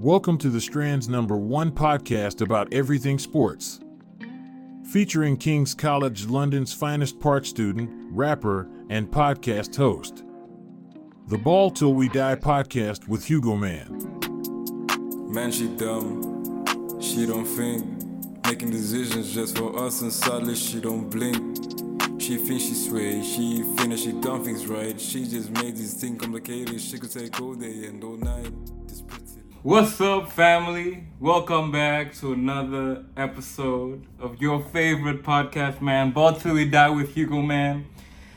Welcome to the Strand's number one podcast about everything sports. Featuring King's College London's finest part student, rapper, and podcast host. The Ball Till We Die podcast with Hugoman. Man, she dumb. She don't think. Making decisions just for us, and sadly, she don't blink. She thinks she sway, she think she done things right. She just made these things complicated. She could take all day and all night. What's up, family? Welcome back to another episode of your favorite podcast, man. Ball Till We Die with Hugo, man.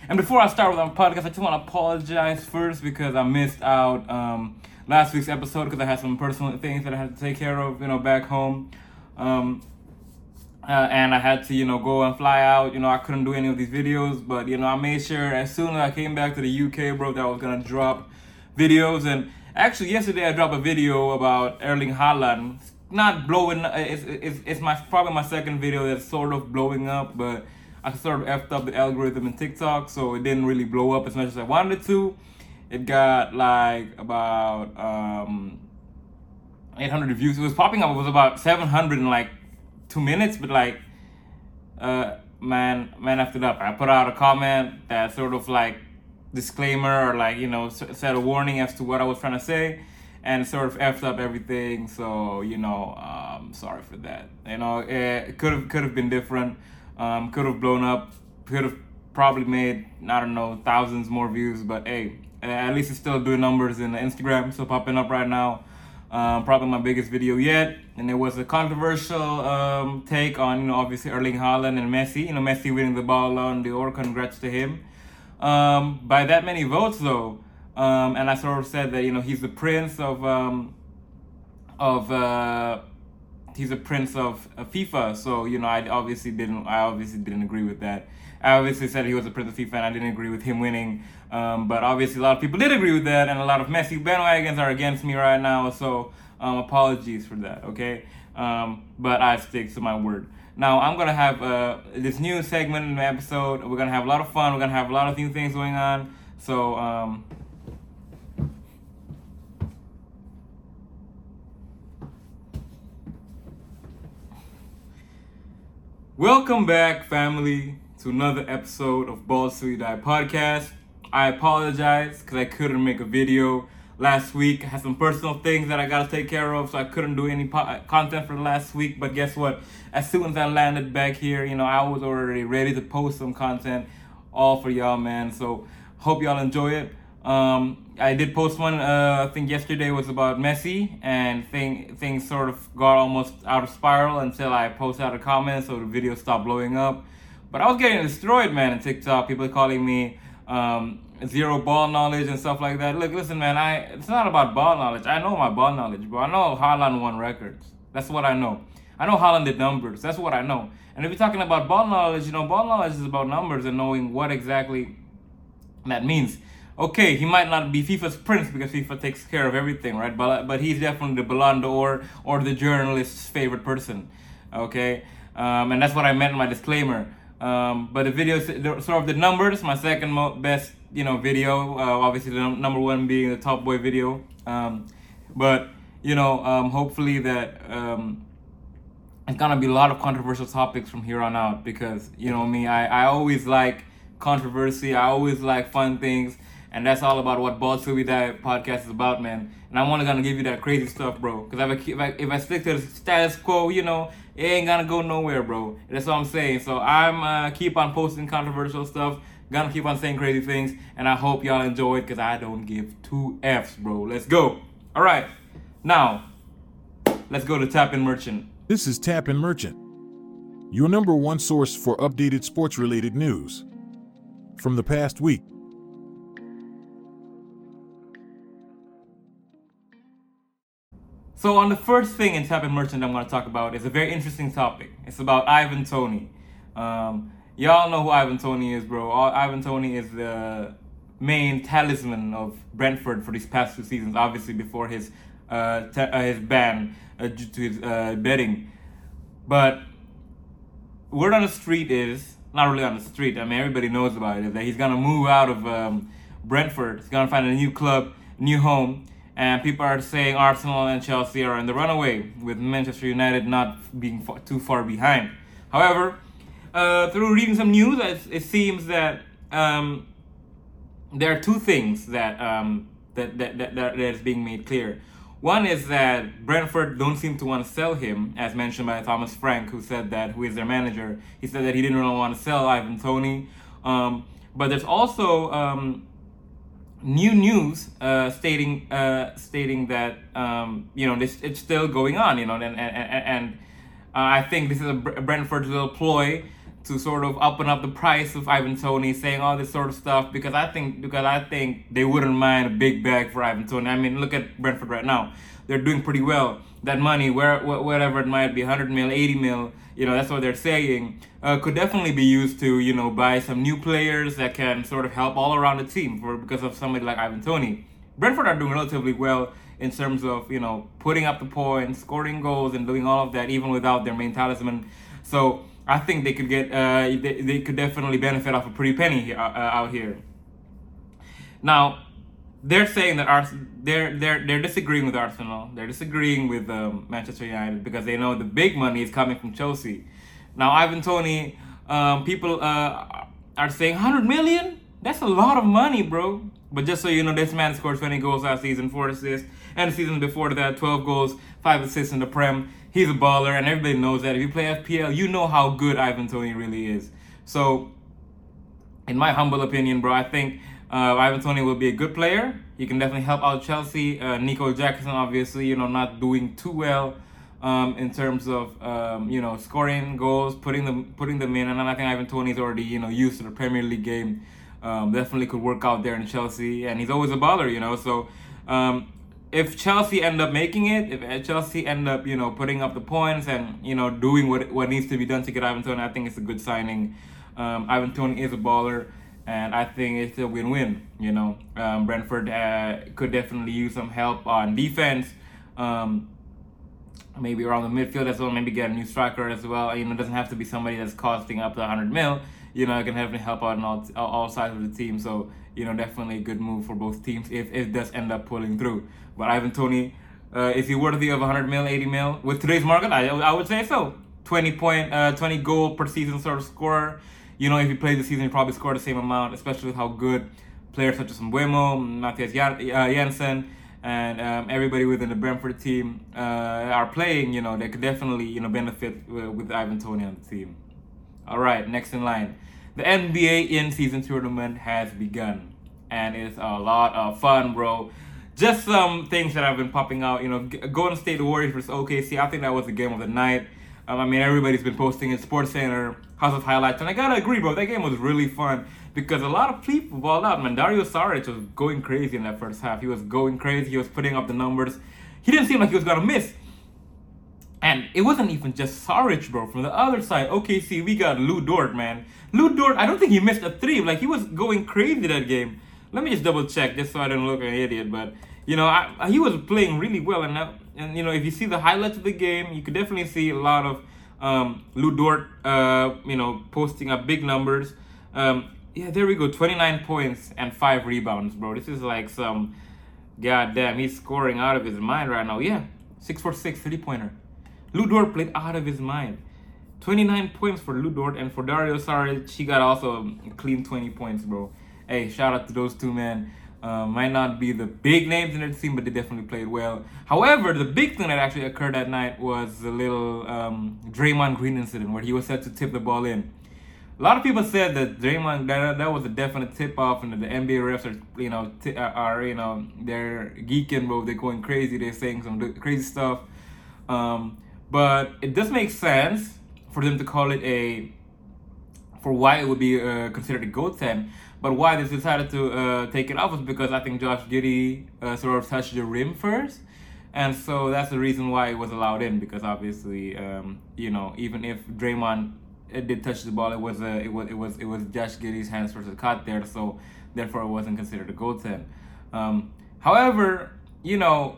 And before I start with our podcast, I just want to apologize first because I missed out um, last week's episode because I had some personal things that I had to take care of, you know, back home. Um, uh, and I had to, you know, go and fly out. You know, I couldn't do any of these videos, but you know, I made sure as soon as I came back to the UK, bro, that I was gonna drop videos. And actually, yesterday I dropped a video about Erling Haaland. It's not blowing. It's, it's it's my probably my second video that's sort of blowing up, but I sort of effed up the algorithm in TikTok, so it didn't really blow up as much as I wanted to. It got like about um 800 views. It was popping up. It was about 700 in like two minutes, but like, uh, man, man, after that, I put out a comment that sort of like disclaimer or like you know s- said a warning as to what I was trying to say, and sort of effed up everything. So you know, um, sorry for that. You know, it could have could have been different. Um, could have blown up. Could have probably made I don't know thousands more views. But hey, at least it's still doing numbers in the Instagram. So popping up right now. Um, probably my biggest video yet, and it was a controversial um, take on you know obviously Erling Haaland and Messi. You know Messi winning the Ballon d'Or. Congrats to him. Um, by that many votes though, um, and I sort of said that you know he's the prince of um, of uh, he's a prince of, FIFA. So you know I obviously didn't I obviously didn't agree with that. I obviously said he was a prince of FIFA, and I didn't agree with him winning. Um, but obviously a lot of people did agree with that, and a lot of Messi bandwagons are against me right now. So um, apologies for that. Okay, um, but I stick to my word. Now I'm gonna have uh, this new segment in the episode. We're gonna have a lot of fun. We're gonna have a lot of new things going on. So um, Welcome back, family, to another episode of Till You Die podcast. I apologize because I couldn't make a video last week. I had some personal things that I gotta take care of, so I couldn't do any po- content for last week. But guess what? As soon as I landed back here, you know, I was already ready to post some content, all for y'all, man. So hope y'all enjoy it. Um, I did post one. Uh, I think yesterday was about Messi, and thing things sort of got almost out of spiral until I posted out a comment, so the video stopped blowing up. But I was getting destroyed, man, on TikTok. People calling me um, zero ball knowledge and stuff like that. Look, listen, man. I it's not about ball knowledge. I know my ball knowledge, bro. I know Haaland won records. That's what I know. I know Haaland did numbers. That's what I know. And if you're talking about ball knowledge, you know, ball knowledge is about numbers and knowing what exactly that means. Okay, he might not be FIFA's prince because FIFA takes care of everything, right? But but he's definitely the Ballon d'Or or the journalist's favorite person. Okay, um, and that's what I meant in my disclaimer. Um, but the video, sort of the numbers, my second best, you know, video. Uh, obviously, the num- number one being the Top Boy video. Um, but you know, um, hopefully that um, it's gonna be a lot of controversial topics from here on out because you know me, I, I always like controversy. I always like fun things, and that's all about what Till We Die podcast is about, man. And I'm only gonna give you that crazy stuff, bro. Because if I, if I if I stick to the status quo, you know, it ain't gonna go nowhere, bro. That's what I'm saying. So I'm uh, keep on posting controversial stuff. Gonna keep on saying crazy things, and I hope y'all enjoy it because I don't give two f's, bro. Let's go. All right, now let's go to Tap In Merchant. This is Tapin Merchant, your number one source for updated sports related news from the past week. So on the first thing in Tap and Merchant I'm going to talk about is a very interesting topic. It's about Ivan Toney. Um, y'all know who Ivan Toney is, bro. Ivan Toney is the main talisman of Brentford for these past two seasons. Obviously before his uh, te- uh, his ban uh, due to his uh, betting, but word on the street is not really on the street. I mean, everybody knows about it. Is that he's gonna move out of um, Brentford. He's gonna find a new club, new home, and people are saying Arsenal and Chelsea are in the runaway, with Manchester United not being too far behind. However, uh, through reading some news, it, it seems that um, there are two things that, um, that, that, that, that is being made clear. One is that Brentford don't seem to want to sell him, as mentioned by Thomas Frank, who said that, who is their manager. He said that he didn't really want to sell Ivan Toney. Um, but there's also um, new news uh, stating uh, stating that um, you know this it's still going on. You know, and and, and uh, I think this is a Brentford's little ploy to sort of up and up the price of Ivan Toney, saying all this sort of stuff because I think because I think they wouldn't mind a big bag for Ivan Toney. I mean, look at Brentford right now; they're doing pretty well. That money, where whatever it might be, 100 mil, 80 mil, you know, that's what they're saying, uh, could definitely be used to you know buy some new players that can sort of help all around the team for because of somebody like Ivan Toney. Brentford are doing relatively well in terms of you know putting up the points, scoring goals, and doing all of that even without their main talisman. So I think they could get uh, they, they could definitely benefit off a pretty penny here, uh, uh, out here. Now, they're saying that Ars- they're they're they're disagreeing with Arsenal. They're disagreeing with um, Manchester United because they know the big money is coming from Chelsea. Now, Ivan Toney, um, people uh, are saying 100 million. That's a lot of money, bro. But just so you know, this man scored 20 goals last season, four assists, and the season before that, 12 goals, five assists in the Prem he's a baller, and everybody knows that. If you play FPL, you know how good Ivan Toney really is. So, in my humble opinion, bro, I think uh, Ivan Toney will be a good player. He can definitely help out Chelsea. Uh, Nico Jackson, obviously, you know, not doing too well um, in terms of um, you know scoring goals, putting them putting them in, and I think Ivan Toney's already you know used to the Premier League game. Um, definitely could work out there in Chelsea, and he's always a baller, you know. So um, if Chelsea end up making it, if Chelsea end up, you know, putting up the points and you know doing what what needs to be done to get Ivan Toney, I think it's a good signing. Um, Ivan Toney is a baller, and I think it's a win-win. You know, um, Brentford uh, could definitely use some help on defense. Um, maybe around the midfield as well. Maybe get a new striker as well. You know, it doesn't have to be somebody that's costing up to 100 mil. You know, it can definitely help out on all, all sides of the team. So you know, definitely a good move for both teams if, it does end up pulling through. But Ivan Toney, uh, is he worthy of 100 mil, 80 mil? With today's market, I, I would say so. 20 point, uh, 20 goal per season sort of scorer. You know, if he plays the season, he probably score the same amount, especially with how good players such as Mbeumo, Mathias uh, Jensen, and um, everybody within the Brentford team uh, are playing. You know, they could definitely you know benefit with, with Ivan Toney on the team. All right, next in line. The NBA in-season tournament has begun, and it's a lot of fun, bro. Just some things that have been popping out. You know, Golden State Warriors versus OKC. I think that was the game of the night. Um, I mean, everybody's been posting it. Sports Center, House of Highlights, and I gotta agree, bro. That game was really fun because a lot of people balled out. Man, Dario Saric was going crazy in that first half. He was going crazy. He was putting up the numbers. He didn't seem like he was gonna miss. And it wasn't even just Saric, bro. From the other side, OKC, we got Lu Dort, man. Lu Dort, I don't think he missed a three. Like, he was going crazy that game. Let me just double check, just so I don't look an idiot. But, you know, I, he was playing really well. And, uh, and, you know, if you see the highlights of the game, you could definitely see a lot of um, Lu Dort, uh, you know, posting up big numbers. Um, yeah, there we go. 29 points and 5 rebounds, bro. This is like some... goddamn. he's scoring out of his mind right now. Yeah, 6 for 6, three pointer. Lu Dort played out of his mind. 29 points for Lu Dort and for Dario Saric, he got also a clean 20 points, bro. Hey, shout out to those two, men. Uh, might not be the big names in their team, but they definitely played well. However, the big thing that actually occurred that night was the little um, Draymond Green incident where he was set to tip the ball in. A lot of people said that Draymond that, that was a definite tip off, and the NBA refs are you know t- are you know they're geeking, bro. They're going crazy. They're saying some crazy stuff. Um, but it does make sense for them to call it a for why it would be uh, considered a goaltend. But why they decided to uh, take it off was because I think Josh Giddey uh, sort of touched the rim first, and so that's the reason why it was allowed in. Because obviously, um, you know, even if Draymond did touch the ball, it was a, it was it was it was Josh Giddey's hands first caught there, so therefore it wasn't considered a goaltend. Um, however, you know,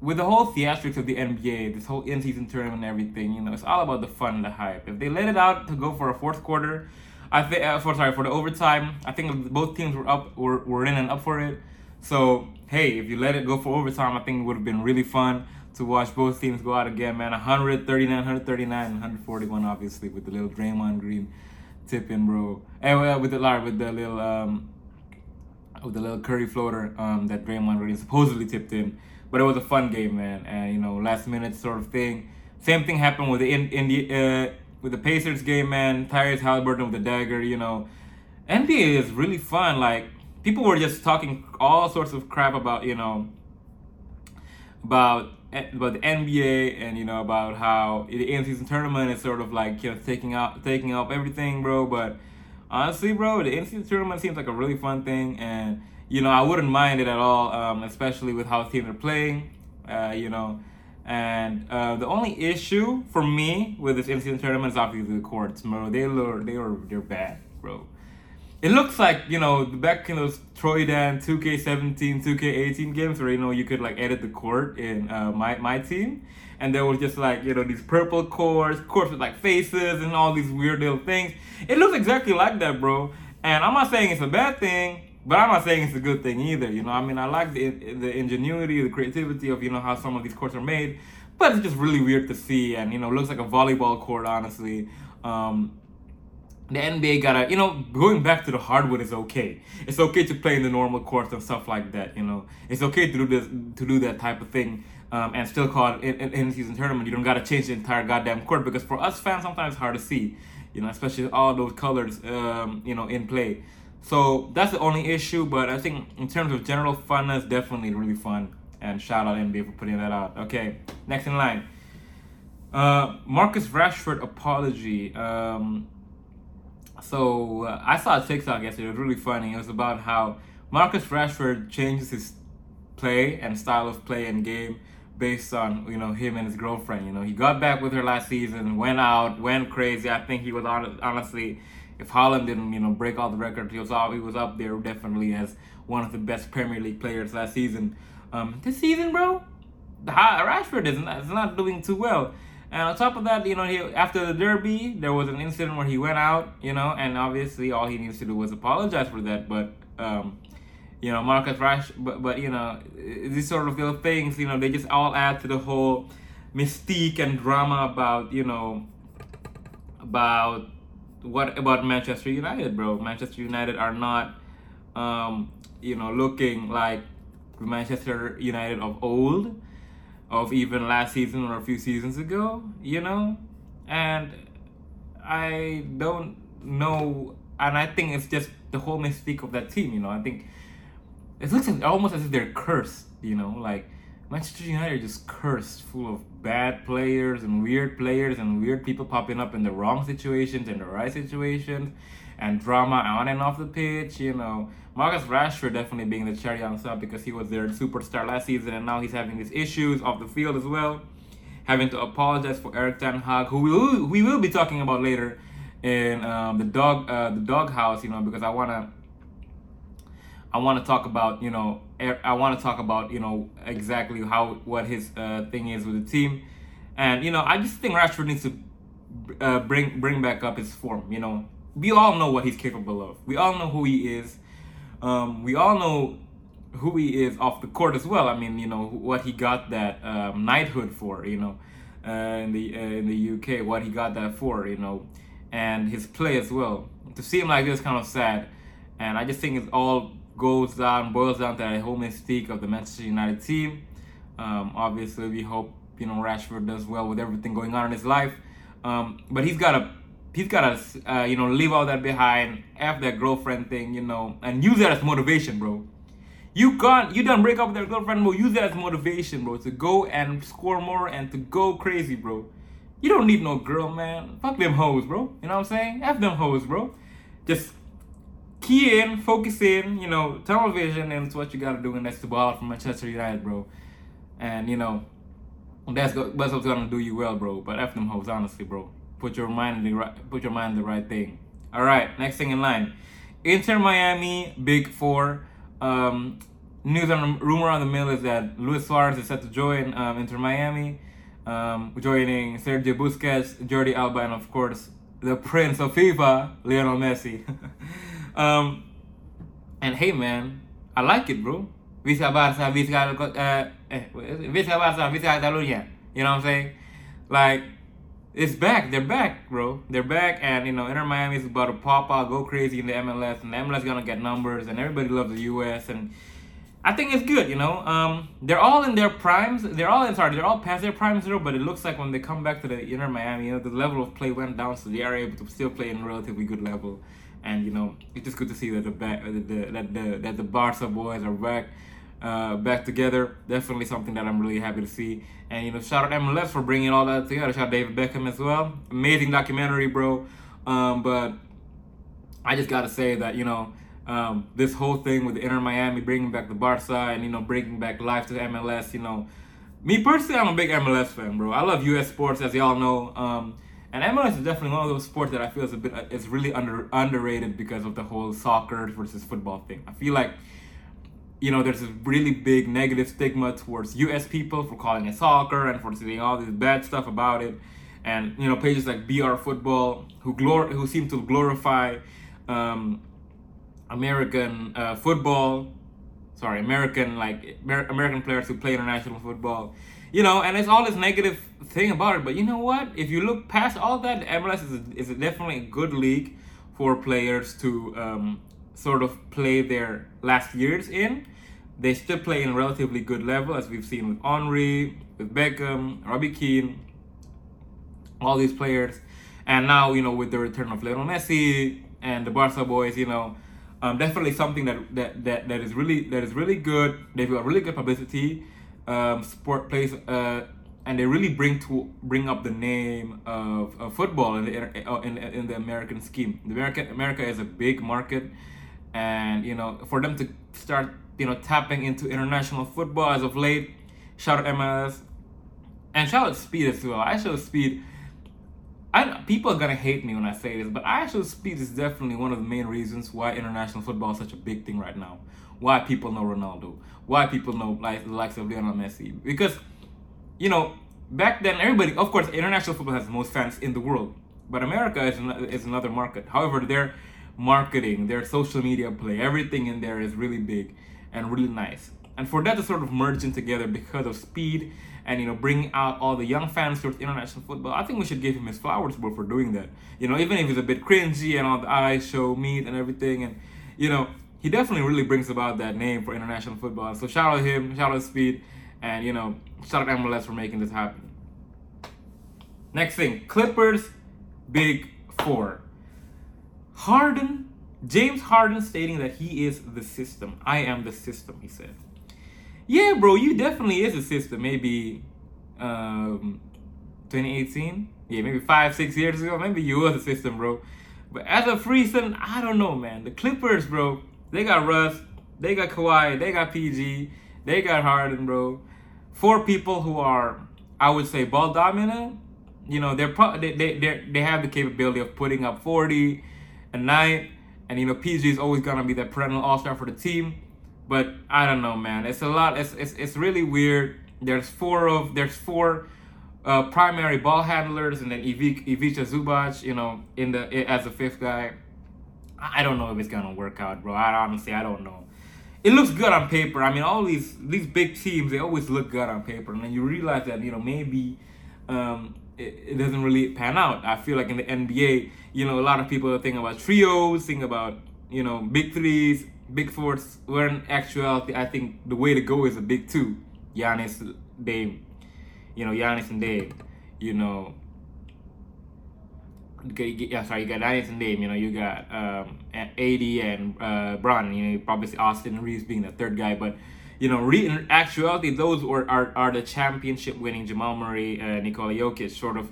with the whole theatrics of the NBA, this whole in-season tournament and everything, you know, it's all about the fun and the hype. If they let it out to go for a fourth quarter, I think, uh, for sorry, for the overtime, I think both teams were up, were, were in and up for it. So hey, if you let it go for overtime, I think it would have been really fun to watch both teams go out again, man. 139, 139, 141, obviously, with the little Draymond Green tip bro. And with the with the little um, with the little Curry floater um that Draymond Green supposedly tipped in. But it was a fun game, man, and you know, last minute sort of thing. Same thing happened with the in, in the uh, with the Pacers game, man. Tyrese Halliburton with the dagger, you know. NBA is really fun. Like people were just talking all sorts of crap about you know about about the NBA and you know about how the in season tournament is sort of like you know taking out taking up everything, bro. But honestly, bro, the in season tournament seems like a really fun thing, and you know I wouldn't mind it at all, um, especially with how teams are playing. Uh, you know, and uh, the only issue for me with this season tournament is obviously the courts, bro. They are they are they're bad, bro it looks like you know back in those Troy Dan 2K17, 2K18 games where you know you could like edit the court in uh, my my team, and there was just like you know these purple courts, courts with like faces and all these weird little things. It looks exactly like that, bro. And I'm not saying it's a bad thing, but I'm not saying it's a good thing either. You know, I mean, I like the the ingenuity, the creativity of you know how some of these courts are made, but it's just really weird to see, and you know, looks like a volleyball court, honestly. Um, the NBA gotta, you know, going back to the hardwood is okay. It's okay to play in the normal courts and stuff like that. You know, it's okay to do this, to do that type of thing, um, and still call it in, in season tournament. You don't gotta change the entire goddamn court because for us fans, sometimes it's hard to see. You know, especially all those colors, um, you know, in play. So that's the only issue. But I think in terms of general funness, definitely really fun. And shout out NBA for putting that out. Okay, next in line. Uh, Marcus Rashford apology. Um, so uh, I saw a TikTok yesterday. It was really funny. It was about how Marcus Rashford changes his play and style of play and game based on you know him and his girlfriend. You know, he got back with her last season, went out, went crazy. I think he was on, honestly, if Haaland didn't you know break all the records, he was all, he was up there definitely as one of the best Premier League players last season. Um, this season, bro, Rashford is not, is not doing too well. And on top of that, you know, he, after the derby, there was an incident where he went out, you know, and obviously all he needs to do was apologize for that. But, um, you know, Marcus Rash, but, but, you know, these sort of little things, you know, they just all add to the whole mystique and drama about, you know, about what about Manchester United, bro. Manchester United are not, um, you know, looking like Manchester United of old of even last season or a few seasons ago, you know? And I don't know, and I think it's just the whole mystique of that team, you know? I think it looks almost as if they're cursed, you know? Like, Manchester United are just cursed, full of bad players and weird players and weird people popping up in the wrong situations and the right situations and drama on and off the pitch, you know. Marcus Rashford definitely being the cherry on top because he was their superstar last season and now he's having these issues off the field as well. Having to apologize for Erik Ten Hag, who we will, we will be talking about later in um, the dog uh, the dog house, you know, because I wanna I want to talk about you know I want to talk about you know exactly how what his uh, thing is with the team, and you know I just think Rashford needs to uh, bring bring back up his form. You know we all know what he's capable of. We all know who he is. Um, we all know who he is off the court as well. I mean, you know what he got that um, knighthood for. You know, uh, in the uh, in the UK, what he got that for. You know, and his play as well. To see him like this, kind of sad. And I just think it's all goes down, boils down to a whole mystique of the Manchester United team. Um, obviously, we hope you know Rashford does well with everything going on in his life. Um, but he's got to he's gotta uh, you know leave all that behind f that girlfriend thing you know and use that as motivation bro. You can't you don't break up with that girlfriend bro use that as motivation bro to go and score more and to go crazy bro. You don't need no girl man. Fuck them hoes bro. You know what i'm saying? F them hoes bro. Just key in focus in you know television and it's what you gotta do and that's the ball from manchester united bro and you know that's, that's what's gonna do you well bro but f them hoes honestly bro put your mind in the right put your mind in the right thing. All right, next thing in line, Inter Miami Big Four. Um, news and rumor on the mill is that Luis Suarez is set to join um, Inter Miami, um, joining Sergio Busquets, Jordi Alba, and of course the Prince of FIFA, Lionel Messi. um, and hey, man, I like it, bro. Visca Barca, Visca uh, eh, Visca Barca, Visca Catalunya. You know what I'm saying? Like, it's back. They're back, bro. They're back, and you know, Inter Miami is about to pop out, go crazy in the MLS, and the MLS gonna get numbers, and everybody loves the US, and I think it's good. You know, um, they're all in their primes. They're all in sorry, they're all past their primes, zero. But it looks like when they come back to the Inter Miami, you know, the level of play went down, so they are able to still play in a relatively good level, and you know, it's just good to see that the back, that the that the that the Barca boys are back uh, back together. Definitely something that I'm really happy to see. And you know, shout out MLS for bringing all that together. Shout out David Beckham as well. Amazing documentary, bro. Um, but I just gotta say that you know. Um, this whole thing with Inter Miami bringing back the Barca and you know bringing back life to MLS, you know, me personally, I'm a big MLS fan, bro. I love U.S. sports, as y'all know, um, and MLS is definitely one of those sports that I feel is a bit, it's really under underrated because of the whole soccer versus football thing. I feel like you know, there's a really big negative stigma towards U.S. people for calling it soccer and for saying all this bad stuff about it. And you know, pages like BR Football who glor- who seem to glorify um, American uh, football. Sorry, American like Amer- American players who play international football. You know, and it's all this negative thing about it. But you know what? If you look past all that, MLS is a, is definitely a good league for players to um, sort of play their last years in. They still play in a relatively good level, as we've seen with Henry, with Beckham, Robbie Keane, all these players. And now, you know, with the return of Lionel Messi and the Barca boys, you know, um, definitely something that, that that that is really that is really good. They've got really good publicity. Um, sport plays, uh, and they really bring to bring up the name of, of football in the in, in the American scheme. The American America is a big market, and you know for them to start you know tapping into international football as of late. Shout out MLS and shout out Speed as well. IShowSpeed. I people are gonna hate me when I say this, but IShowSpeed is definitely one of the main reasons why international football is such a big thing right now. Why people know Ronaldo. Why people know like the likes of Lionel Messi. Because, you know, back then everybody, of course, international football has the most fans in the world, but America is an, is another market. However, their marketing, their social media play, everything in there is really big and really nice. And for that to sort of merge in together because of speed and you know bringing out all the young fans towards international football, I think we should give him his flowers, for doing that. You know, even if he's a bit cringy and all the eyes show meat and everything, and you know, he definitely really brings about that name for international football. So shout out him, shout out Speed, and you know, shout out MLS for making this happen. Next thing, Clippers, Big Four. Harden James Harden stating that he is the system. I am the system, he said. Yeah, bro, you definitely is a system. Maybe um, 2018? Yeah, maybe five, six years ago. Maybe you was a system, bro. But as a recent, I don't know, man. The Clippers, bro, they got Russ, they got Kawhi, they got PG, they got Harden, bro. Four people who are, I would say, ball dominant. You know, they're pro- they, they, they they have the capability of putting up 40 a night and you know, PG is always gonna be that perennial all star for the team. But I don't know, man. It's a lot. It's it's, it's really weird. There's four of there's four uh, primary ball handlers, and then Ivica Zubac, you know, in the as a fifth guy. I don't know if it's gonna work out, bro. I honestly I don't know. It looks good on paper. I mean, all these these big teams they always look good on paper, and then you realize that you know maybe um, it, it doesn't really pan out. I feel like in the NBA, you know, a lot of people thinking about trios, think about, you know, big threes, big fours, where in actuality, I think the way to go is a big two. Giannis, Dame, you know, Giannis and Dame, you know, yeah, sorry, you got Giannis and Dame, you know, you got um, AD and uh, Bron, you know, probably see Austin Reaves being the third guy, but you know, re- in actuality, those are, are, are the championship winning Jamal Murray, uh, Nikola Jokic, sort of,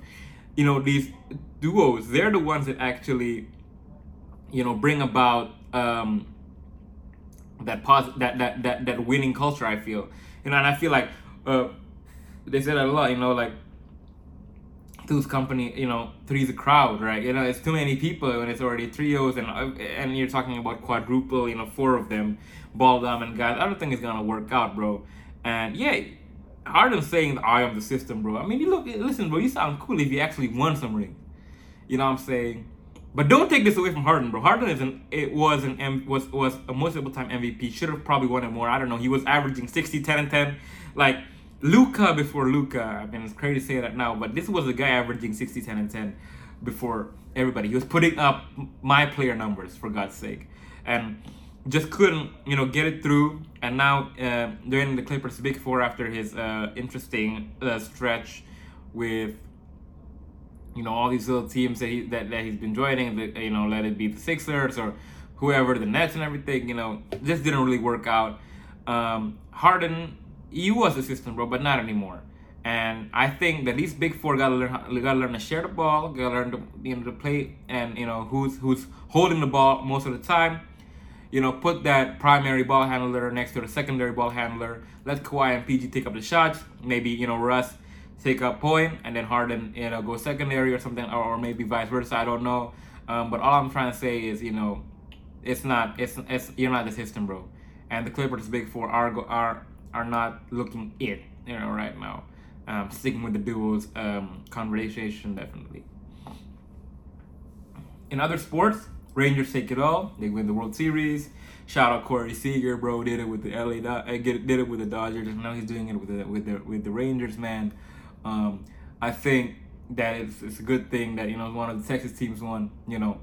you know, these duos. They're the ones that actually, you know, bring about um, that pos- that, that that that winning culture. I feel, you know, and I feel like uh, they said a lot. You know, like two's company, you know, three's a crowd, right? You know, it's too many people when it's already trios, and uh, and you're talking about quadruple, you know, four of them ball dominant guys. I don't think it's gonna work out, bro. And yeah, Harden saying the I am the system, bro. I mean, you look, listen, bro. You sound cool if you actually won some rings. You know what I'm saying? But don't take this away from Harden, bro. Harden is an it was an M, was was a multiple time MVP. Should have probably won it more. I don't know. He was averaging 60, 10, and 10. Like Luka before Luka. I mean, it's crazy to say that now, but this was a guy averaging 60, 10, and 10 before everybody. He was putting up my player numbers for God's sake, and just couldn't, you know, get it through. And now uh, the Clippers' big four after his uh, interesting uh, stretch with you know all these little teams that he that, that he's been joining. That you know, let it be the Sixers or whoever, the Nets and everything. You know, just didn't really work out. Um, Harden, he was a system bro, but not anymore. And I think that these big four gotta learn gotta learn to share the ball, gotta learn to you know to play, and you know who's who's holding the ball most of the time. You know, put that primary ball handler next to the secondary ball handler. Let Kawhi and PG take up the shots. Maybe you know Russ take up point, and then Harden you know go secondary or something, or, or maybe vice versa. I don't know. Um, but all I'm trying to say is you know, it's not it's it's you're not the system, bro. And the Clippers big four are are are not looking it you know right now. Um, sticking with the duos um, conversation definitely. In other sports, Rangers take it all. They win the World Series. Shout out Corey Seager, bro. Did it with the LA. Do- uh, did it with the Dodgers. Now he's doing it with the with the with the Rangers, man. Um, I think that it's, it's a good thing that you know one of the Texas teams won. You know,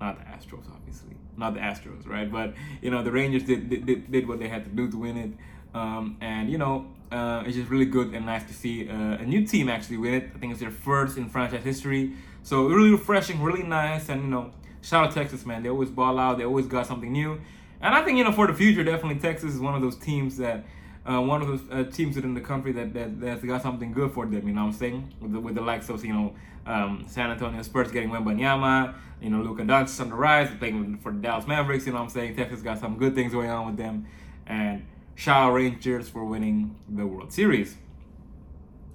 not the Astros, obviously, not the Astros, right? But you know the Rangers did did, did what they had to do to win it. Um, and you know, uh, it's just really good and nice to see uh, a new team actually win it. I think it's their first in franchise history. So really refreshing, really nice, and you know, shout out Texas, man. They always ball out. They always got something new. And I think you know for the future, definitely Texas is one of those teams that. Uh, one of those uh, teams within the country that, that that's got something good for them, you know what I'm saying? With the, with the likes of, you know, um, San Antonio Spurs getting Wembanyama, you know, Luka Doncic on the rise, playing for the Dallas Mavericks, you know what I'm saying? Texas got some good things going on with them. And Shaw Rangers for winning the World Series.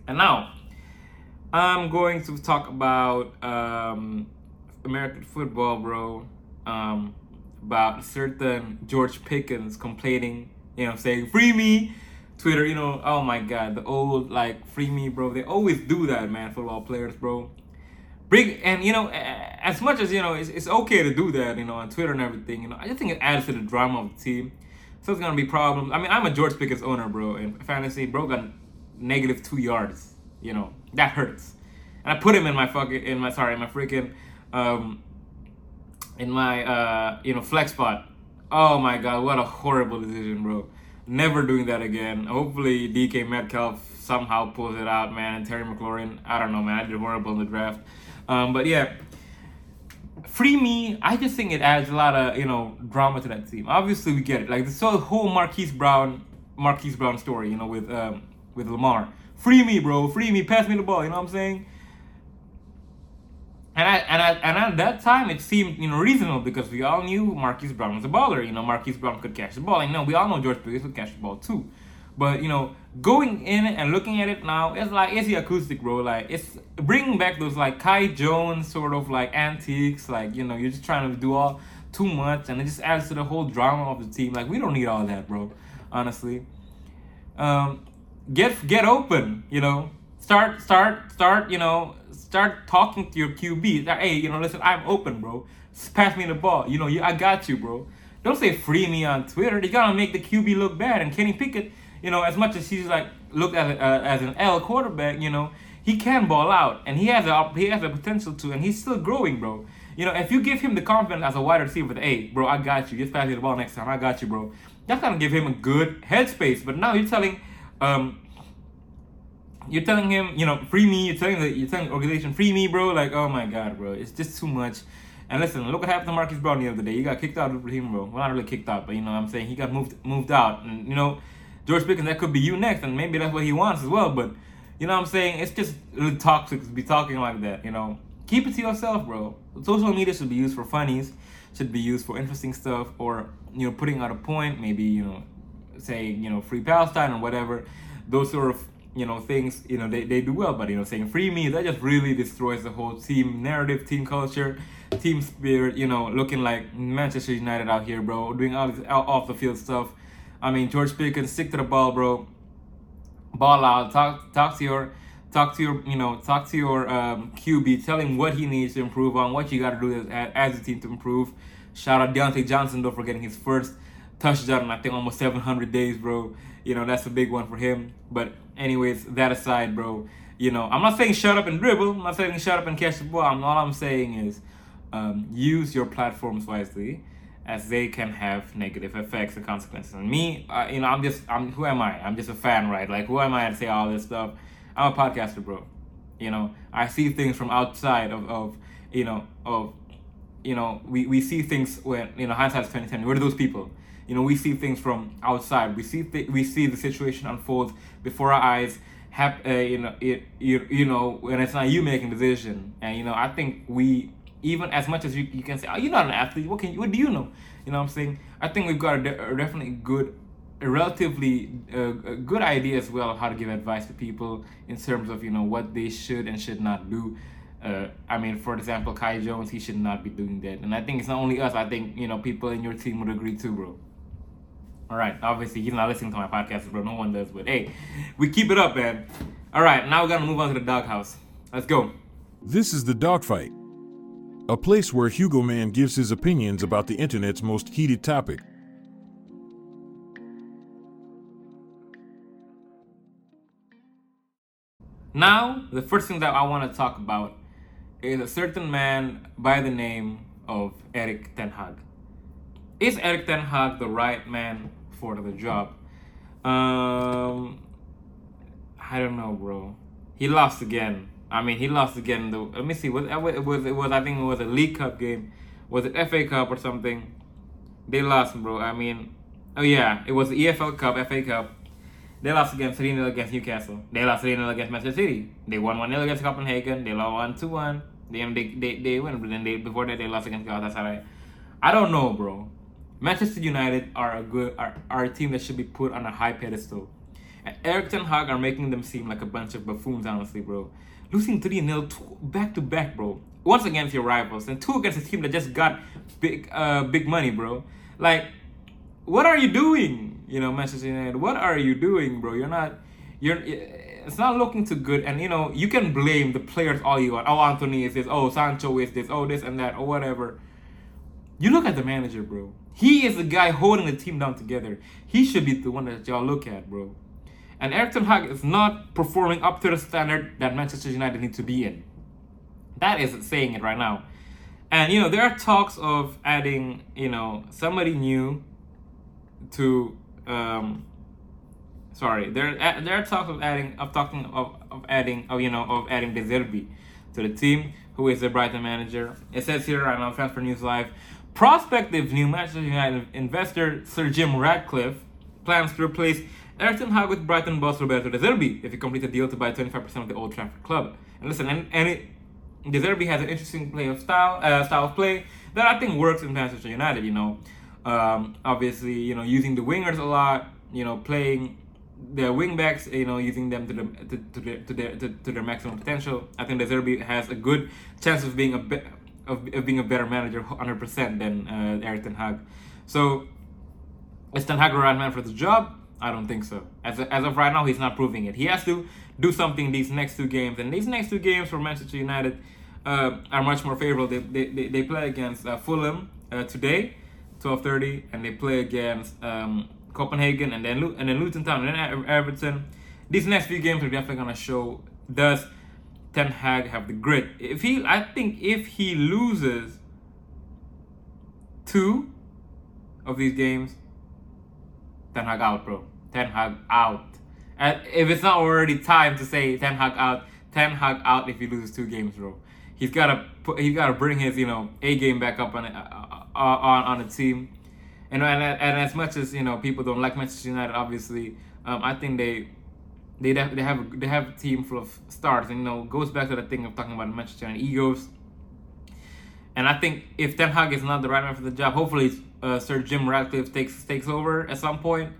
And now, I'm going to talk about um, American football, bro. Um, about certain George Pickens complaining, you know, saying, free me. Twitter, you know, oh my god, the old like free me, bro. They always do that, man, football players, bro. Bring and you know, as much as you know, it's, it's okay to do that, you know, on Twitter and everything. You know, I just think it adds to the drama of the team. So it's gonna be problems. I mean, I'm a George Pickens owner, bro, and fantasy, bro got negative two yards. You know, that hurts. And I put him in my fucking in my sorry, in my freaking um in my uh you know flex spot. Oh my god, what a horrible decision, bro. Never doing that again. Hopefully DK Metcalf somehow pulls it out, man. And Terry McLaurin, I don't know, man. I did horrible in the draft. Um, but yeah, free me. I just think it adds a lot of you know drama to that team. Obviously, we get it. Like this whole Marquise Brown, Marquise Brown story, you know, with um, with Lamar. Free me, bro. Free me. Pass me the ball. You know what I'm saying? And I and I and at that time it seemed you know reasonable because we all knew Marquise Brown was a baller. You know, Marquise Brown could catch the ball. And no, we all know George Pickens could catch the ball too. But you know, going in and looking at it now, it's like it's the acoustic, bro. Like it's bringing back those like Kai Jones sort of like antiques. Like you know, you're just trying to do all too much, and it just adds to the whole drama of the team. Like we don't need all that, bro. Honestly, um, get get open. You know, start start start. You know, start talking to your QB. That hey, you know, listen, I'm open, bro. Just pass me the ball. You know, I got you, bro. Don't say free me on Twitter. They gotta make the QB look bad. And Kenny Pickett you know, as much as he's like looked at uh, as an L quarterback, you know, he can ball out and he has a he has the potential to, and he's still growing, bro. You know, if you give him the confidence as a wide receiver, that hey, bro, I got you. Just pass me the ball next time. I got you, bro. That's gonna give him a good headspace. But now you're telling, um, you're telling him, you know, free me. You're telling the you're telling the organization, free me, bro. Like, oh my god, bro, it's just too much. And listen, look what happened to Marcus Brown the other day. He got kicked out of him, bro. Well, not really kicked out, but you know what I'm saying? He got moved moved out. And you know, George Pickens, that could be you next, and maybe that's what he wants as well. But you know what I'm saying? It's just really toxic to be talking like that, you know. Keep it to yourself, bro. Social media should be used for funnies, should be used for interesting stuff, or you know, putting out a point, maybe, you know, saying, you know, free Palestine or whatever. Those sort of you know things you know they, they do well but you know saying free me that just really destroys the whole team narrative team culture team spirit you know looking like manchester united out here bro doing all this off the field stuff I mean, George Pickens, stick to the ball, bro. Ball out. Talk, talk to your, talk to your, you know, talk to your um, QB, tell him what he needs to improve on, what you got to do as, as a team to improve. Shout out Diontae Johnson though for getting his first touchdown in I think almost 700 days, bro. You know that's a big one for him. But anyways, that aside, bro. You know I'm not saying shut up and dribble. I'm not saying shut up and catch the ball. I'm, all I'm saying is um, use your platforms wisely as they can have negative effects and consequences. on me, uh, you know, I'm just, I'm, who am I? I'm just a fan, right? Like, who am I to say all this stuff? I'm a podcaster, bro. You know, I see things from outside of, of you know, of, you know, we, we see things when, you know, hindsight's 2020. What are those people? You know, we see things from outside. We see, th- we see the situation unfold before our eyes. Hap- uh, you know, it, you, you know, when it's not you making the decision. And, you know, I think we even as much as you, you can say, oh, you're not an athlete. What can you, what do you know? You know what I'm saying? I think we've got a, a definitely good, a relatively uh, a good idea as well of how to give advice to people in terms of you know what they should and should not do. Uh, I mean, for example, Kai Jones, he should not be doing that. And I think it's not only us. I think you know people in your team would agree too, bro. All right, obviously he's not listening to my podcast, bro. No one does, but hey, we keep it up, man. All right, now we're gonna move on to the doghouse. Let's go. This is the dogfight a place where Hugoman gives his opinions about the internet's most heated topic. Now, the first thing that I want to talk about is a certain man by the name of Erik Ten Hag. Is Erik Ten Hag the right man for the job? Um, I don't know, bro. He lost again. I mean, he lost again. The let me see. Was uh, it was it was I think it was a League Cup game. Was it FA Cup or something? They lost, bro. I mean, oh yeah, it was the EFL Cup, FA Cup. They lost against 3 0 against Newcastle. They lost 3 0 against Manchester City. They won 1 0 against Copenhagen. They lost 1 2 1. They, they, they, they win, but then they, before that, they lost against Galatasaray. I don't know, bro. Manchester United are a good are, are a team that should be put on a high pedestal. And Erik Ten Hag are making them seem like a bunch of buffoons, honestly, bro losing 3 0 back to back, bro. Once against your rivals, and two against a team that just got big uh big money, bro. Like, what are you doing? You know, Manchester United, what are you doing, bro? You're not you're it's not looking too good and you know you can blame the players all you want oh Antony is this oh Sancho is this oh this and that or whatever you look at the manager bro he is the guy holding the team down together he should be the one that y'all look at bro and Erik Ten Hag is not performing up to the standard that Manchester United need to be in. That is saying it right now. And you know there are talks of adding you know somebody new to um, sorry there there are talks of adding of talking of, of adding of you know of adding De Zerbi to the team who is the Brighton manager. It says here right now Transfer News Live prospective new Manchester United investor Sir Jim Ratcliffe plans to replace Erik Ten Hag with Brighton boss Roberto De Zerbi if he completes a deal to buy 25% of the Old Trafford club. And listen, and, and it, De Zerbi has an interesting play of style, uh, style of play that I think works in Manchester United. You know, um, obviously, you know, using the wingers a lot. You know, playing the wingbacks. You know, using them to the to, to, their, to their to, to their maximum potential. I think De Zerbi has a good chance of being a bit of, of being a better manager, 100% than uh, Erik Ten Hag. So, is Ten Hag the right man for the job? I don't think so. As, as of right now, he's not proving it. He has to do something these next two games. And these next two games for Manchester United uh, are much more favorable. They, they, they, they play against uh, Fulham uh, today, 12.30, and they play against um, Copenhagen and then, and then Luton Town and then Everton. These next few games are definitely to show does Ten Hag have the grit. If he, I think if he loses two of these games, Ten Hag out, bro. Ten Hag out. And if it's not already time to say Ten Hag out, Ten Hag out if he loses two games, bro. He's gotta put, he's gotta bring his you know A game back up on uh, uh, on on the team. And, and and as much as you know people don't like Manchester United, obviously, um, I think they they they have they have a team full of stars, and you know goes back to the thing of talking about Manchester United egos. And I think if Ten Hag is not the right man for the job, hopefully uh, Sir Jim Ratcliffe takes takes over at some point.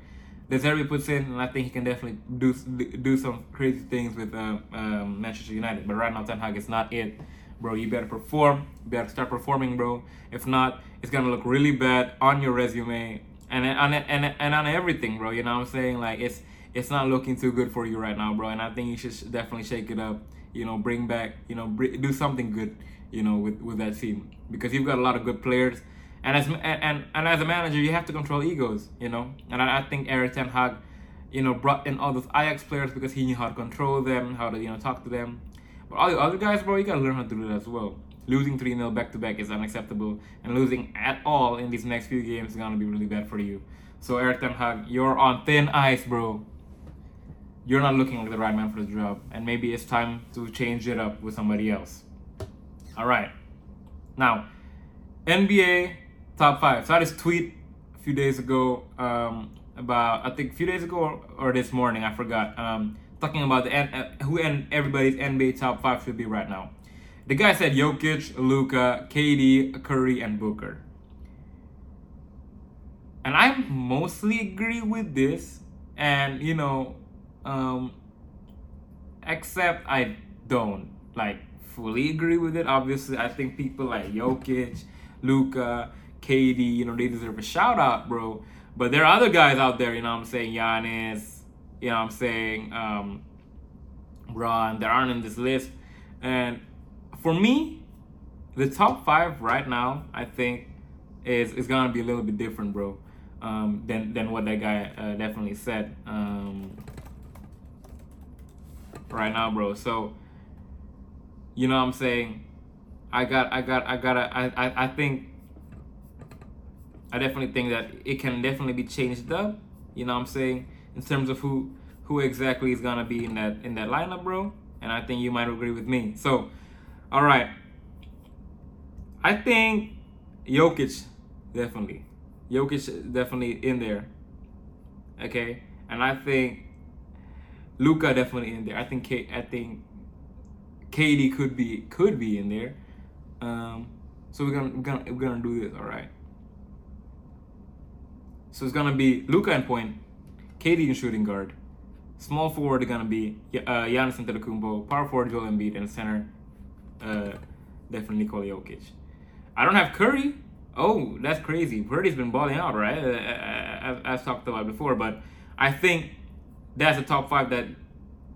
De Zerbi puts in, and I think he can definitely do do some crazy things with uh, um, Manchester United. But right now, Ten Hag is not it, bro. You better perform. You better start performing, bro. If not, it's gonna look really bad on your resume and and and and on everything, bro. You know what I'm saying? Like it's it's not looking too good for you right now, bro. And I think you should definitely shake it up. You know, bring back, you know, br- do something good, you know, with with that team because you've got a lot of good players. And as and and, and as a manager, you have to control egos, you know. And I, I think Erik ten Hag, you know, brought in all those Ajax players because he knew how to control them, how to you know talk to them. But all the other guys, bro, you gotta learn how to do that as well. Losing 3 0 back to back is unacceptable, and losing at all in these next few games is gonna be really bad for you. So, Erik Ten Hag, you're on thin ice, bro. You're not looking like the right man for the job, and maybe it's time to change it up with somebody else. All right. Now, NBA top five. So I just tweet a few days ago um, about I think a few days ago or, or this morning I forgot um, talking about the uh, who and everybody's NBA top five should be right now. The guy said Jokic, Luka, KD, Curry, and Booker. And I mostly agree with this, and you know, um, except I don't like fully agree with it. Obviously, I think people like Jokic, Luka, KD, you know, they deserve a shout out, bro. But there are other guys out there, you know I'm saying, Giannis, you know I'm saying, um, Ron, that aren't in this list. And for me, the top five right now, I think, is is gonna be a little bit different, bro, um, than than what that guy uh, definitely said um, right now, bro. So, you know, what I'm saying, I got, I got, I gotta, I, I, I think, I definitely think that it can definitely be changed up. You know, what I'm saying, in terms of who who exactly is gonna be in that in that lineup, bro. And I think you might agree with me. So, all right. I think Jokic definitely. Jokic definitely in there. Okay, and I think Luka definitely in there. I think K- I think KD could be could be in there. Um, so we're gonna we're gonna we're gonna do this. All right. So it's gonna be Luka in point, KD in shooting guard, small forward is gonna be uh, Giannis Antetokounmpo, power forward Joel Embiid, and center uh, definitely Nikola Jokic. I don't have Curry. Oh, that's crazy. Curry's been balling out, right? Uh, as, as talked about before, but I think that's a top five that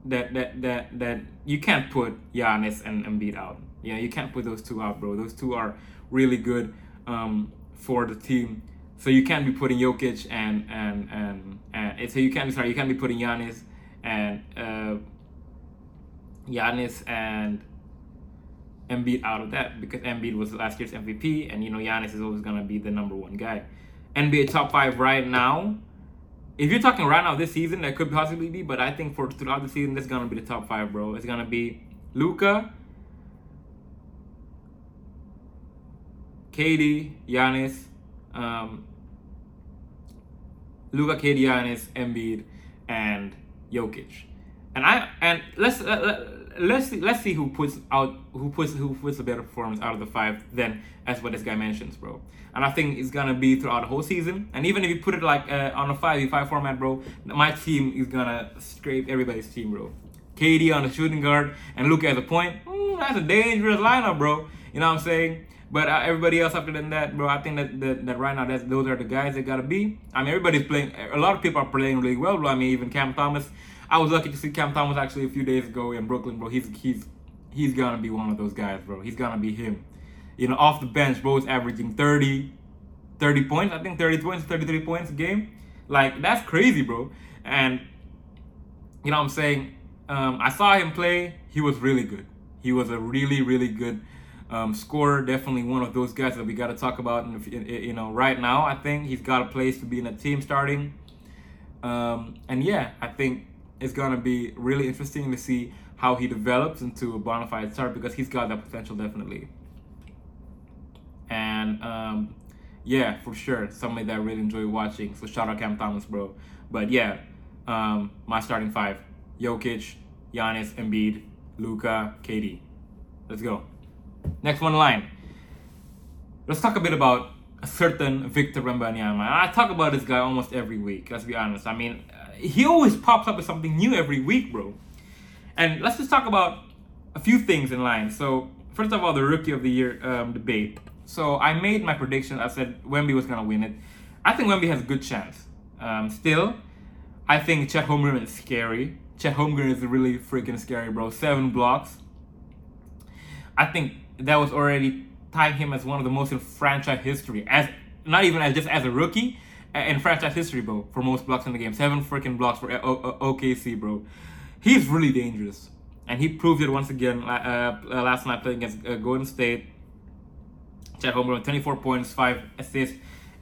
that that that that you can't put Giannis and Embiid out. Yeah, you can't put those two out, bro. Those two are really good um, for the team. So you can't be putting Jokic and and and, and so you can't sorry you can't be putting Giannis and uh, Giannis and Embiid out of that because Embiid was last year's MVP, and you know Giannis is always gonna be the number one guy. NBA top five right now. If you're talking right now this season, that could possibly be, but I think for throughout the season, that's gonna be the top five, bro. It's gonna be Luka, KD, Giannis, um, Luka, Giannis, Embiid, and Jokic. And I and let's uh, let's see, let's see who puts out who puts who puts a better performance out of the five than as what this guy mentions, bro. And I think it's gonna be throughout the whole season. And even if you put it like uh, on a five v five format, bro, my team is gonna scrape everybody's team, bro. KD on the shooting guard and Luka at the point. Mm, that's a dangerous lineup, bro. You know what I'm saying? But uh, everybody else after than that, bro, I think that, that, that right now that's those are the guys that gotta be. I mean, everybody's playing. A lot of people are playing really well, bro. I mean, even Cam Thomas. I was lucky to see Cam Thomas actually a few days ago in Brooklyn, bro. He's he's he's gonna be one of those guys, bro. He's gonna be him. You know, off the bench, bro, is averaging 30, 30 points. I think 30 points, 33 points a game. Like that's crazy, bro. And you know what I'm saying? Um, I saw him play. He was really good. He was a really, really good um, scorer. Definitely one of those guys that we got to talk about. In, you know, right now, I think he's got a place to be in a team starting. Um, and yeah, I think it's gonna be really interesting to see how he develops into a bona fide start because he's got that potential definitely. And um, yeah, for sure, somebody that I really enjoy watching. So shout out Cam Thomas, bro. But yeah, um, my starting five: Jokic, Giannis, Embiid, Luka, KD. Let's go. Next one line. Let's talk a bit about a certain Victor Wembanyama. I talk about this guy almost every week. Let's be honest. I mean, he always pops up with something new every week, bro. And let's just talk about a few things in line. So first of all, the Rookie of the Year um, debate. So I made my prediction. I said Wemby was gonna win it. I think Wemby has a good chance. Um, still, I think Chet Holmgren is scary. Chet Holmgren is really freaking scary, bro. Seven blocks. I think that was already tying him as one of the most in franchise history. As not even as just as a rookie in franchise history, bro. For most blocks in the game, seven freaking blocks for o- OKC, bro. He's really dangerous, and he proved it once again uh, uh, last night playing against uh, Golden State. Chet Holmgren, 24 points, five assists,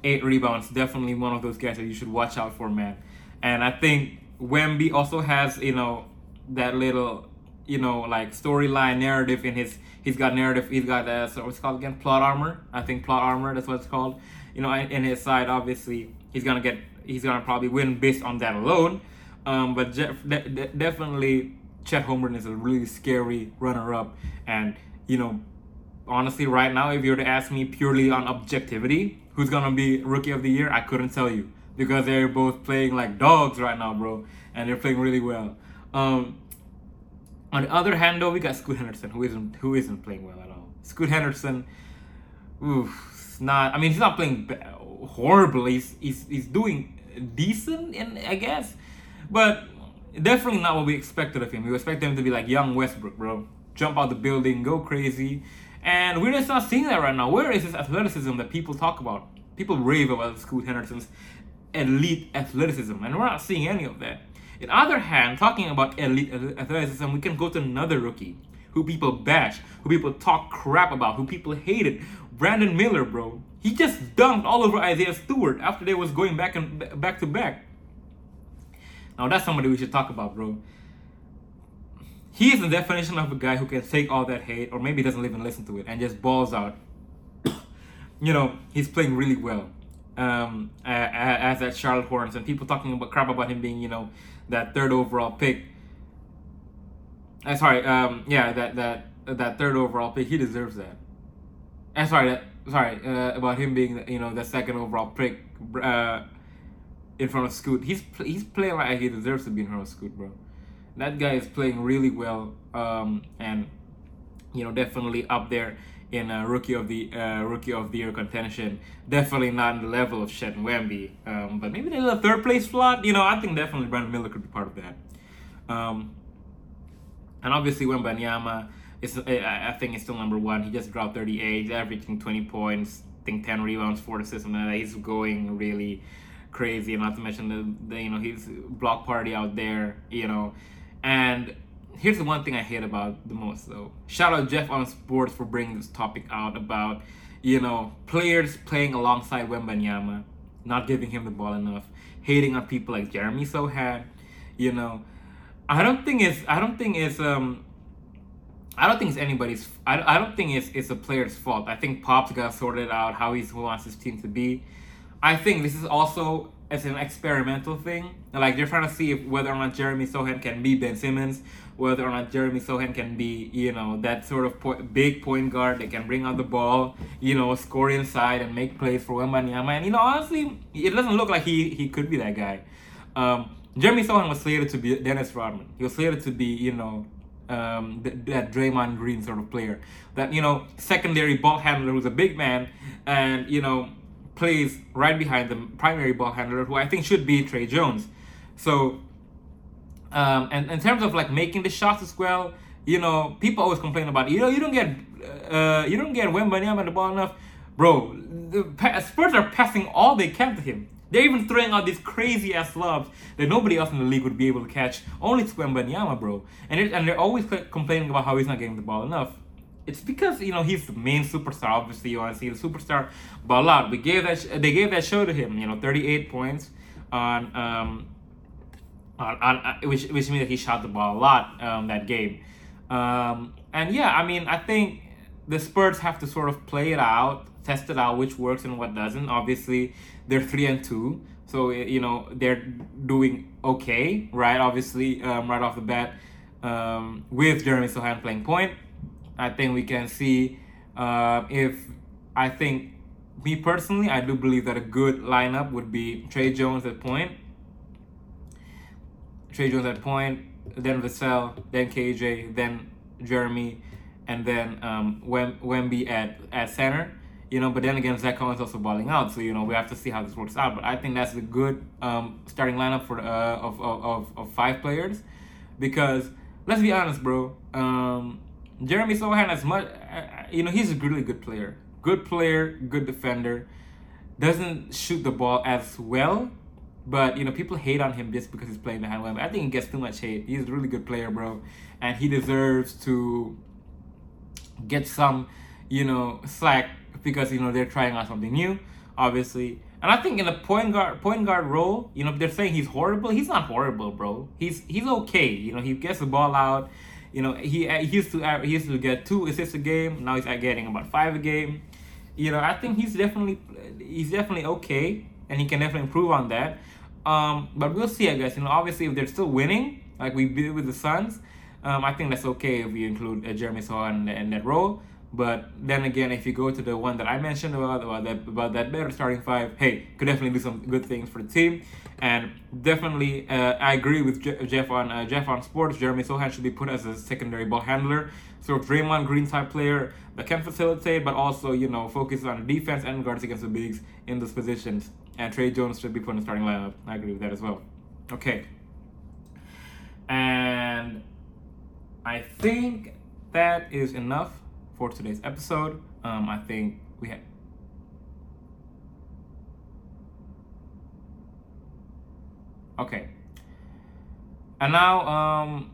eight rebounds. Definitely one of those guys that you should watch out for, man. And I think Wemby also has, you know, that little, you know, like storyline narrative in his. He's got narrative. He's got uh, so what's called again? Plot armor. I think plot armor. That's what it's called. You know, in his side, obviously, he's gonna get. He's gonna probably win based on that alone. Um, but Jeff, de- de- definitely, Chet Holmgren is a really scary runner-up, and you know, honestly, right now, if you were to ask me purely on objectivity, who's gonna be rookie of the year, I couldn't tell you because they're both playing like dogs right now, bro, and they're playing really well. Um, on the other hand, though, we got Scoot Henderson, who isn't who isn't playing well at all. Scoot Henderson, oof, not. I mean, he's not playing horribly. He's he's, he's doing decent, in I guess, but definitely not what we expected of him. We expected him to be like young Westbrook, bro, jump out the building, go crazy, and we're just not seeing that right now. Where is this athleticism that people talk about? People rave about Scoot Henderson's elite athleticism, and we're not seeing any of that. In other hand, talking about elite athleticism, we can go to another rookie who people bash, who people talk crap about, who people hated. Brandon Miller, bro. He just dunked all over Isaiah Stewart after they was going back and back to back. Now that's somebody we should talk about, bro. He is the definition of a guy who can take all that hate, or maybe doesn't even listen to it, and just balls out. you know, he's playing really well. Um, as at Charlotte Hornets, and people talking about crap about him being, you know, that third overall pick. Uh, sorry, um, yeah, that that that third overall pick, he deserves that. And sorry, that, sorry uh, about him being, you know, the second overall pick uh, in front of Scoot. He's he's playing like he deserves to be in front of Scoot, bro. That guy is playing really well, um, and you know, definitely up there in a rookie of the uh, rookie of the year contention. Definitely not in the level of Chet and Wemby, um, but maybe there's a third place slot. You know, I think definitely Brandon Miller could be part of that. Um, and obviously Wembanyama is I think is still number one. He just dropped 38, averaging 20 points, I think 10 rebounds, four assists, and that. He's going really crazy. And not to mention the, the you know his block party out there, you know, and here's the one thing I hate about the most though. Shout out Jeff on Sports for bringing this topic out about, you know, players playing alongside Wembanyama, not giving him the ball enough, hating on people like Jeremy Sochan, you know. I don't think it's I don't think it's um I don't think it's anybody's I, I don't think it's it's a player's fault. I think Pop's got sorted out how he wants his team to be. I think this is also as an experimental thing. Like they're trying to see if whether or not Jeremy Sochan can be Ben Simmons, whether or not Jeremy Sochan can be, you know, that sort of po- big point guard that can bring out the ball, you know, score inside and make plays for Wembanyama. And you know, honestly, it doesn't look like he he could be that guy. Um, Jeremy Sochan was slated to be Dennis Rodman. He was slated to be, you know, um, th- that Draymond Green sort of player. That, you know, secondary ball handler who's a big man and, you know, plays right behind the primary ball handler who I think should be Tre Jones. So, um, and in terms of like making the shots as well, you know, people always complain about, you know, you don't get, uh, you don't get Wembanyama the ball enough. Bro, the Spurs are passing all they can to him. They're even throwing out these crazy ass lobs that nobody else in the league would be able to catch. Only Wembanyama, bro. And it, and they're always complaining about how he's not getting the ball enough. It's because you know he's the main superstar. Obviously, you want to see the superstar ball out. We gave that they gave that show to him. You know, 38 points on um on, on uh, which which means that he shot the ball a lot um that game. Um and yeah, I mean I think the Spurs have to sort of play it out, test it out, which works and what doesn't. Obviously, they're three and two, so you know they're doing okay, right? Obviously, um, right off the bat, um, with Jeremy Sochan playing point, I think we can see uh, if I think me personally, I do believe that a good lineup would be Tre Jones at point, Tre Jones at point, then Vassell, then KJ, then Jeremy, and then um, Wem- Wemby at, at center. You know, but then again, Zach Collins also balling out, so you know we have to see how this works out. But I think that's a good um, starting lineup for uh, of, of, of, of five players, because let's be honest, bro. Um, Jeremy Sochan, as much uh, you know, he's a really good player, good player, good defender. Doesn't shoot the ball as well, but you know, people hate on him just because he's playing behind Wemby. I think he gets too much hate. He's a really good player, bro, and he deserves to get some, you know, slack because you know they're trying out something new, obviously. And I think in the point guard point guard role, you know, they're saying he's horrible. He's not horrible, bro. He's he's okay. You know, he gets the ball out. You know, he he used to he used to get two assists a game. Now he's getting about five a game. You know, I think he's definitely he's definitely okay, and he can definitely improve on that. Um, but we'll see, I guess. You know, obviously if they're still winning, like we did with the Suns, um, I think that's okay if we include uh, Jeremy Sochan in, in that role. But then again, if you go to the one that I mentioned about about that about that better starting five, hey, could definitely do some good things for the team, and definitely uh, I agree with Je- Jeff on uh, Jeff on sports. Jeremy Sochan should be put as a secondary ball handler, sort of Draymond Green type player that can facilitate, but also you know focus on defense and guards against the bigs in those positions. And Tre Jones should be put in the starting lineup. I agree with that as well. Okay, and I think that is enough for today's episode. Um, I think we had. Okay. And now, um,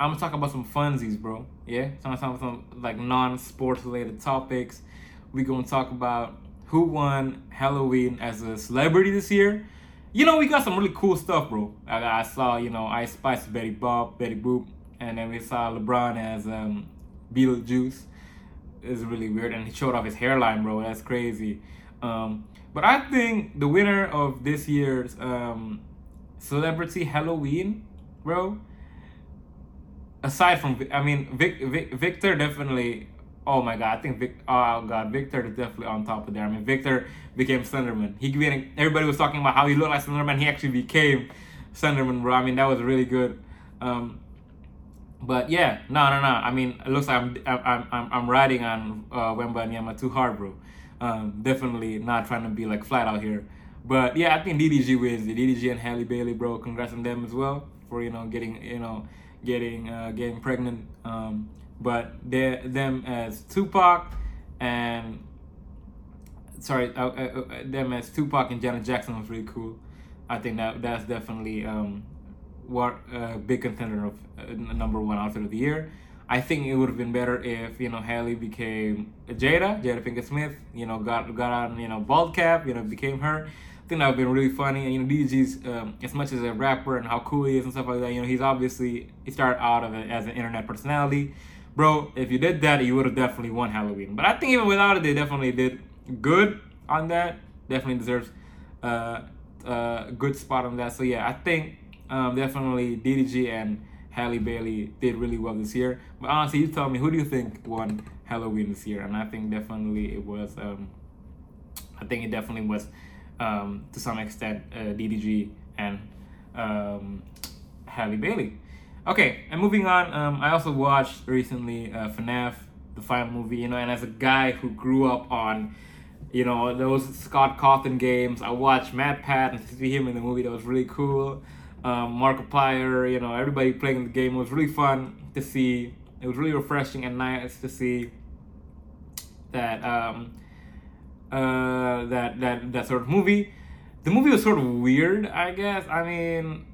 I'm gonna talk about some funsies, bro. Yeah, I'm gonna talk about some like non-sports related topics. We gonna talk about who won Halloween as a celebrity this year. You know, we got some really cool stuff, bro. I, I saw, you know, Ice Spice, Betty Bob, Betty Boop, and then we saw LeBron as um, Beetlejuice is really weird, and he showed off his hairline, bro. That's crazy. Um, but I think the winner of this year's um, celebrity Halloween, bro. Aside from, I mean, Vic, Vic, Victor definitely. Oh my god, I think Vic. Oh god, Victor is definitely on top of there. I mean, Victor became Slenderman. He became, everybody was talking about how he looked like Slenderman. He actually became Slenderman, bro. I mean, that was really good. Um, but yeah, no, no, no. I mean, it looks like I'm I'm I'm, I'm riding on uh, Wembanyama too hard, bro. Um, definitely not trying to be like flat out here. But yeah, I think DDG wins. The DDG and Halle Bailey, bro. Congrats on them as well for you know getting you know getting uh, getting pregnant. Um, but they them as Tupac and sorry uh, uh, uh, them as Tupac and Janet Jackson was really cool. I think that that's definitely um, what a big contender of uh, number one outfit of the year. I think it would have been better if you know Halle became Jada, Jada Pinkett Smith. You know, got got on you know bald cap. You know, became her. I think that would have been really funny. And you know, DDG's um, as much as a rapper and how cool he is and stuff like that. You know, he's obviously he started out of it as an internet personality, bro. If you did that, you would have definitely won Halloween. But I think even without it, they definitely did good on that. Definitely deserves uh, a good spot on that. So yeah, I think um, definitely DDG and Halle Bailey did really well this year. But honestly, you tell me, who do you think won Halloween this year? And I think definitely it was. Um, I think it definitely was, um, to some extent, uh, DDG and um, Halle Bailey. Okay, and moving on. Um, I also watched recently uh, FNAF, the final movie. You know, and as a guy who grew up on you know those Scott Cawthon games. I watched MatPat and see him in the movie that was really cool um, Markiplier, you know, everybody playing the game. It was really fun to see. It was really refreshing and nice to see that um, uh, that that that sort of movie. The movie was sort of weird, I guess. I mean,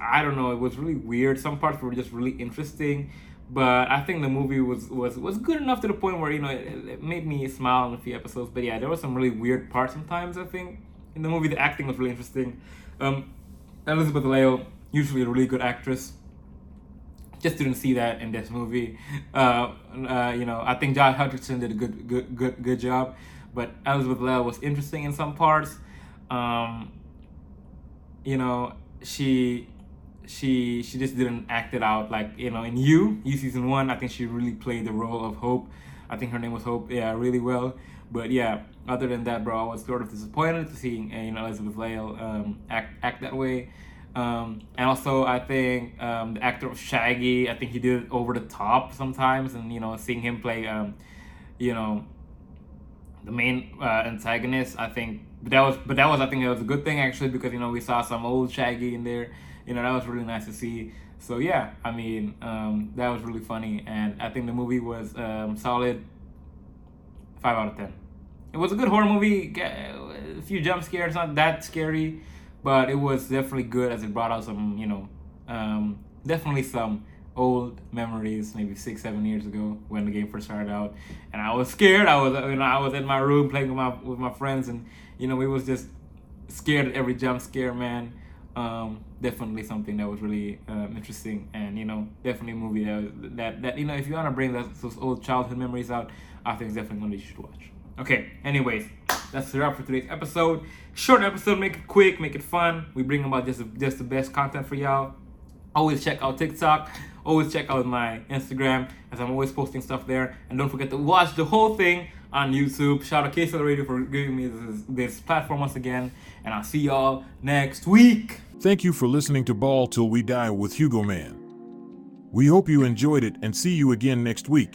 I don't know. It was really weird. Some parts were just really interesting, but I think the movie was was was good enough to the point where you know it, it made me smile in a few episodes. But yeah, there were some really weird parts sometimes. I think in the movie the acting was really interesting. Um, Elizabeth Lail, usually a really good actress. Just didn't see that in this movie. Uh, uh, you know, I think Josh Hutcherson did a good, good, good, good job, but Elizabeth Lail was interesting in some parts. Um, you know, she she she just didn't act it out like you know in you you season one i think she really played the role of hope i think her name was hope yeah really well but yeah other than that, bro, I was sort of disappointed to seeing you know Elizabeth Lail um, act act that way. Um, and also, I think um, the actor of Shaggy, I think he did it over the top sometimes, and you know, seeing him play, um, you know, the main uh, antagonist. I think, but that was but that was I think it was a good thing actually because you know we saw some old Shaggy in there. You know that was really nice to see. So yeah, I mean um, that was really funny, and I think the movie was um, solid. Five out of ten. It was a good horror movie. A few jump scares, not that scary, but it was definitely good as it brought out some, you know, um, definitely some old memories, maybe six, seven years ago when the game first started out, and I was scared. I was, you know, I was in my room playing with my with my friends, and you know, we was just scared at every jump scare, man. Um, definitely something that was really um, interesting, and you know, definitely a movie that that, that you know, if you want to bring those, those old childhood memories out, I think it's definitely one you should watch. Okay, anyways, that's the wrap for today's episode. Short episode, make it quick, make it fun. We bring about just just the best content for y'all. Always check out TikTok. Always check out my Instagram as I'm always posting stuff there. And don't forget to watch the whole thing on YouTube. Shout out KCL Radio for giving me this, this platform once again. And I'll see y'all next week. Thank you for listening to Ball Till We Die with Hugoman. We hope you enjoyed it and see you again next week.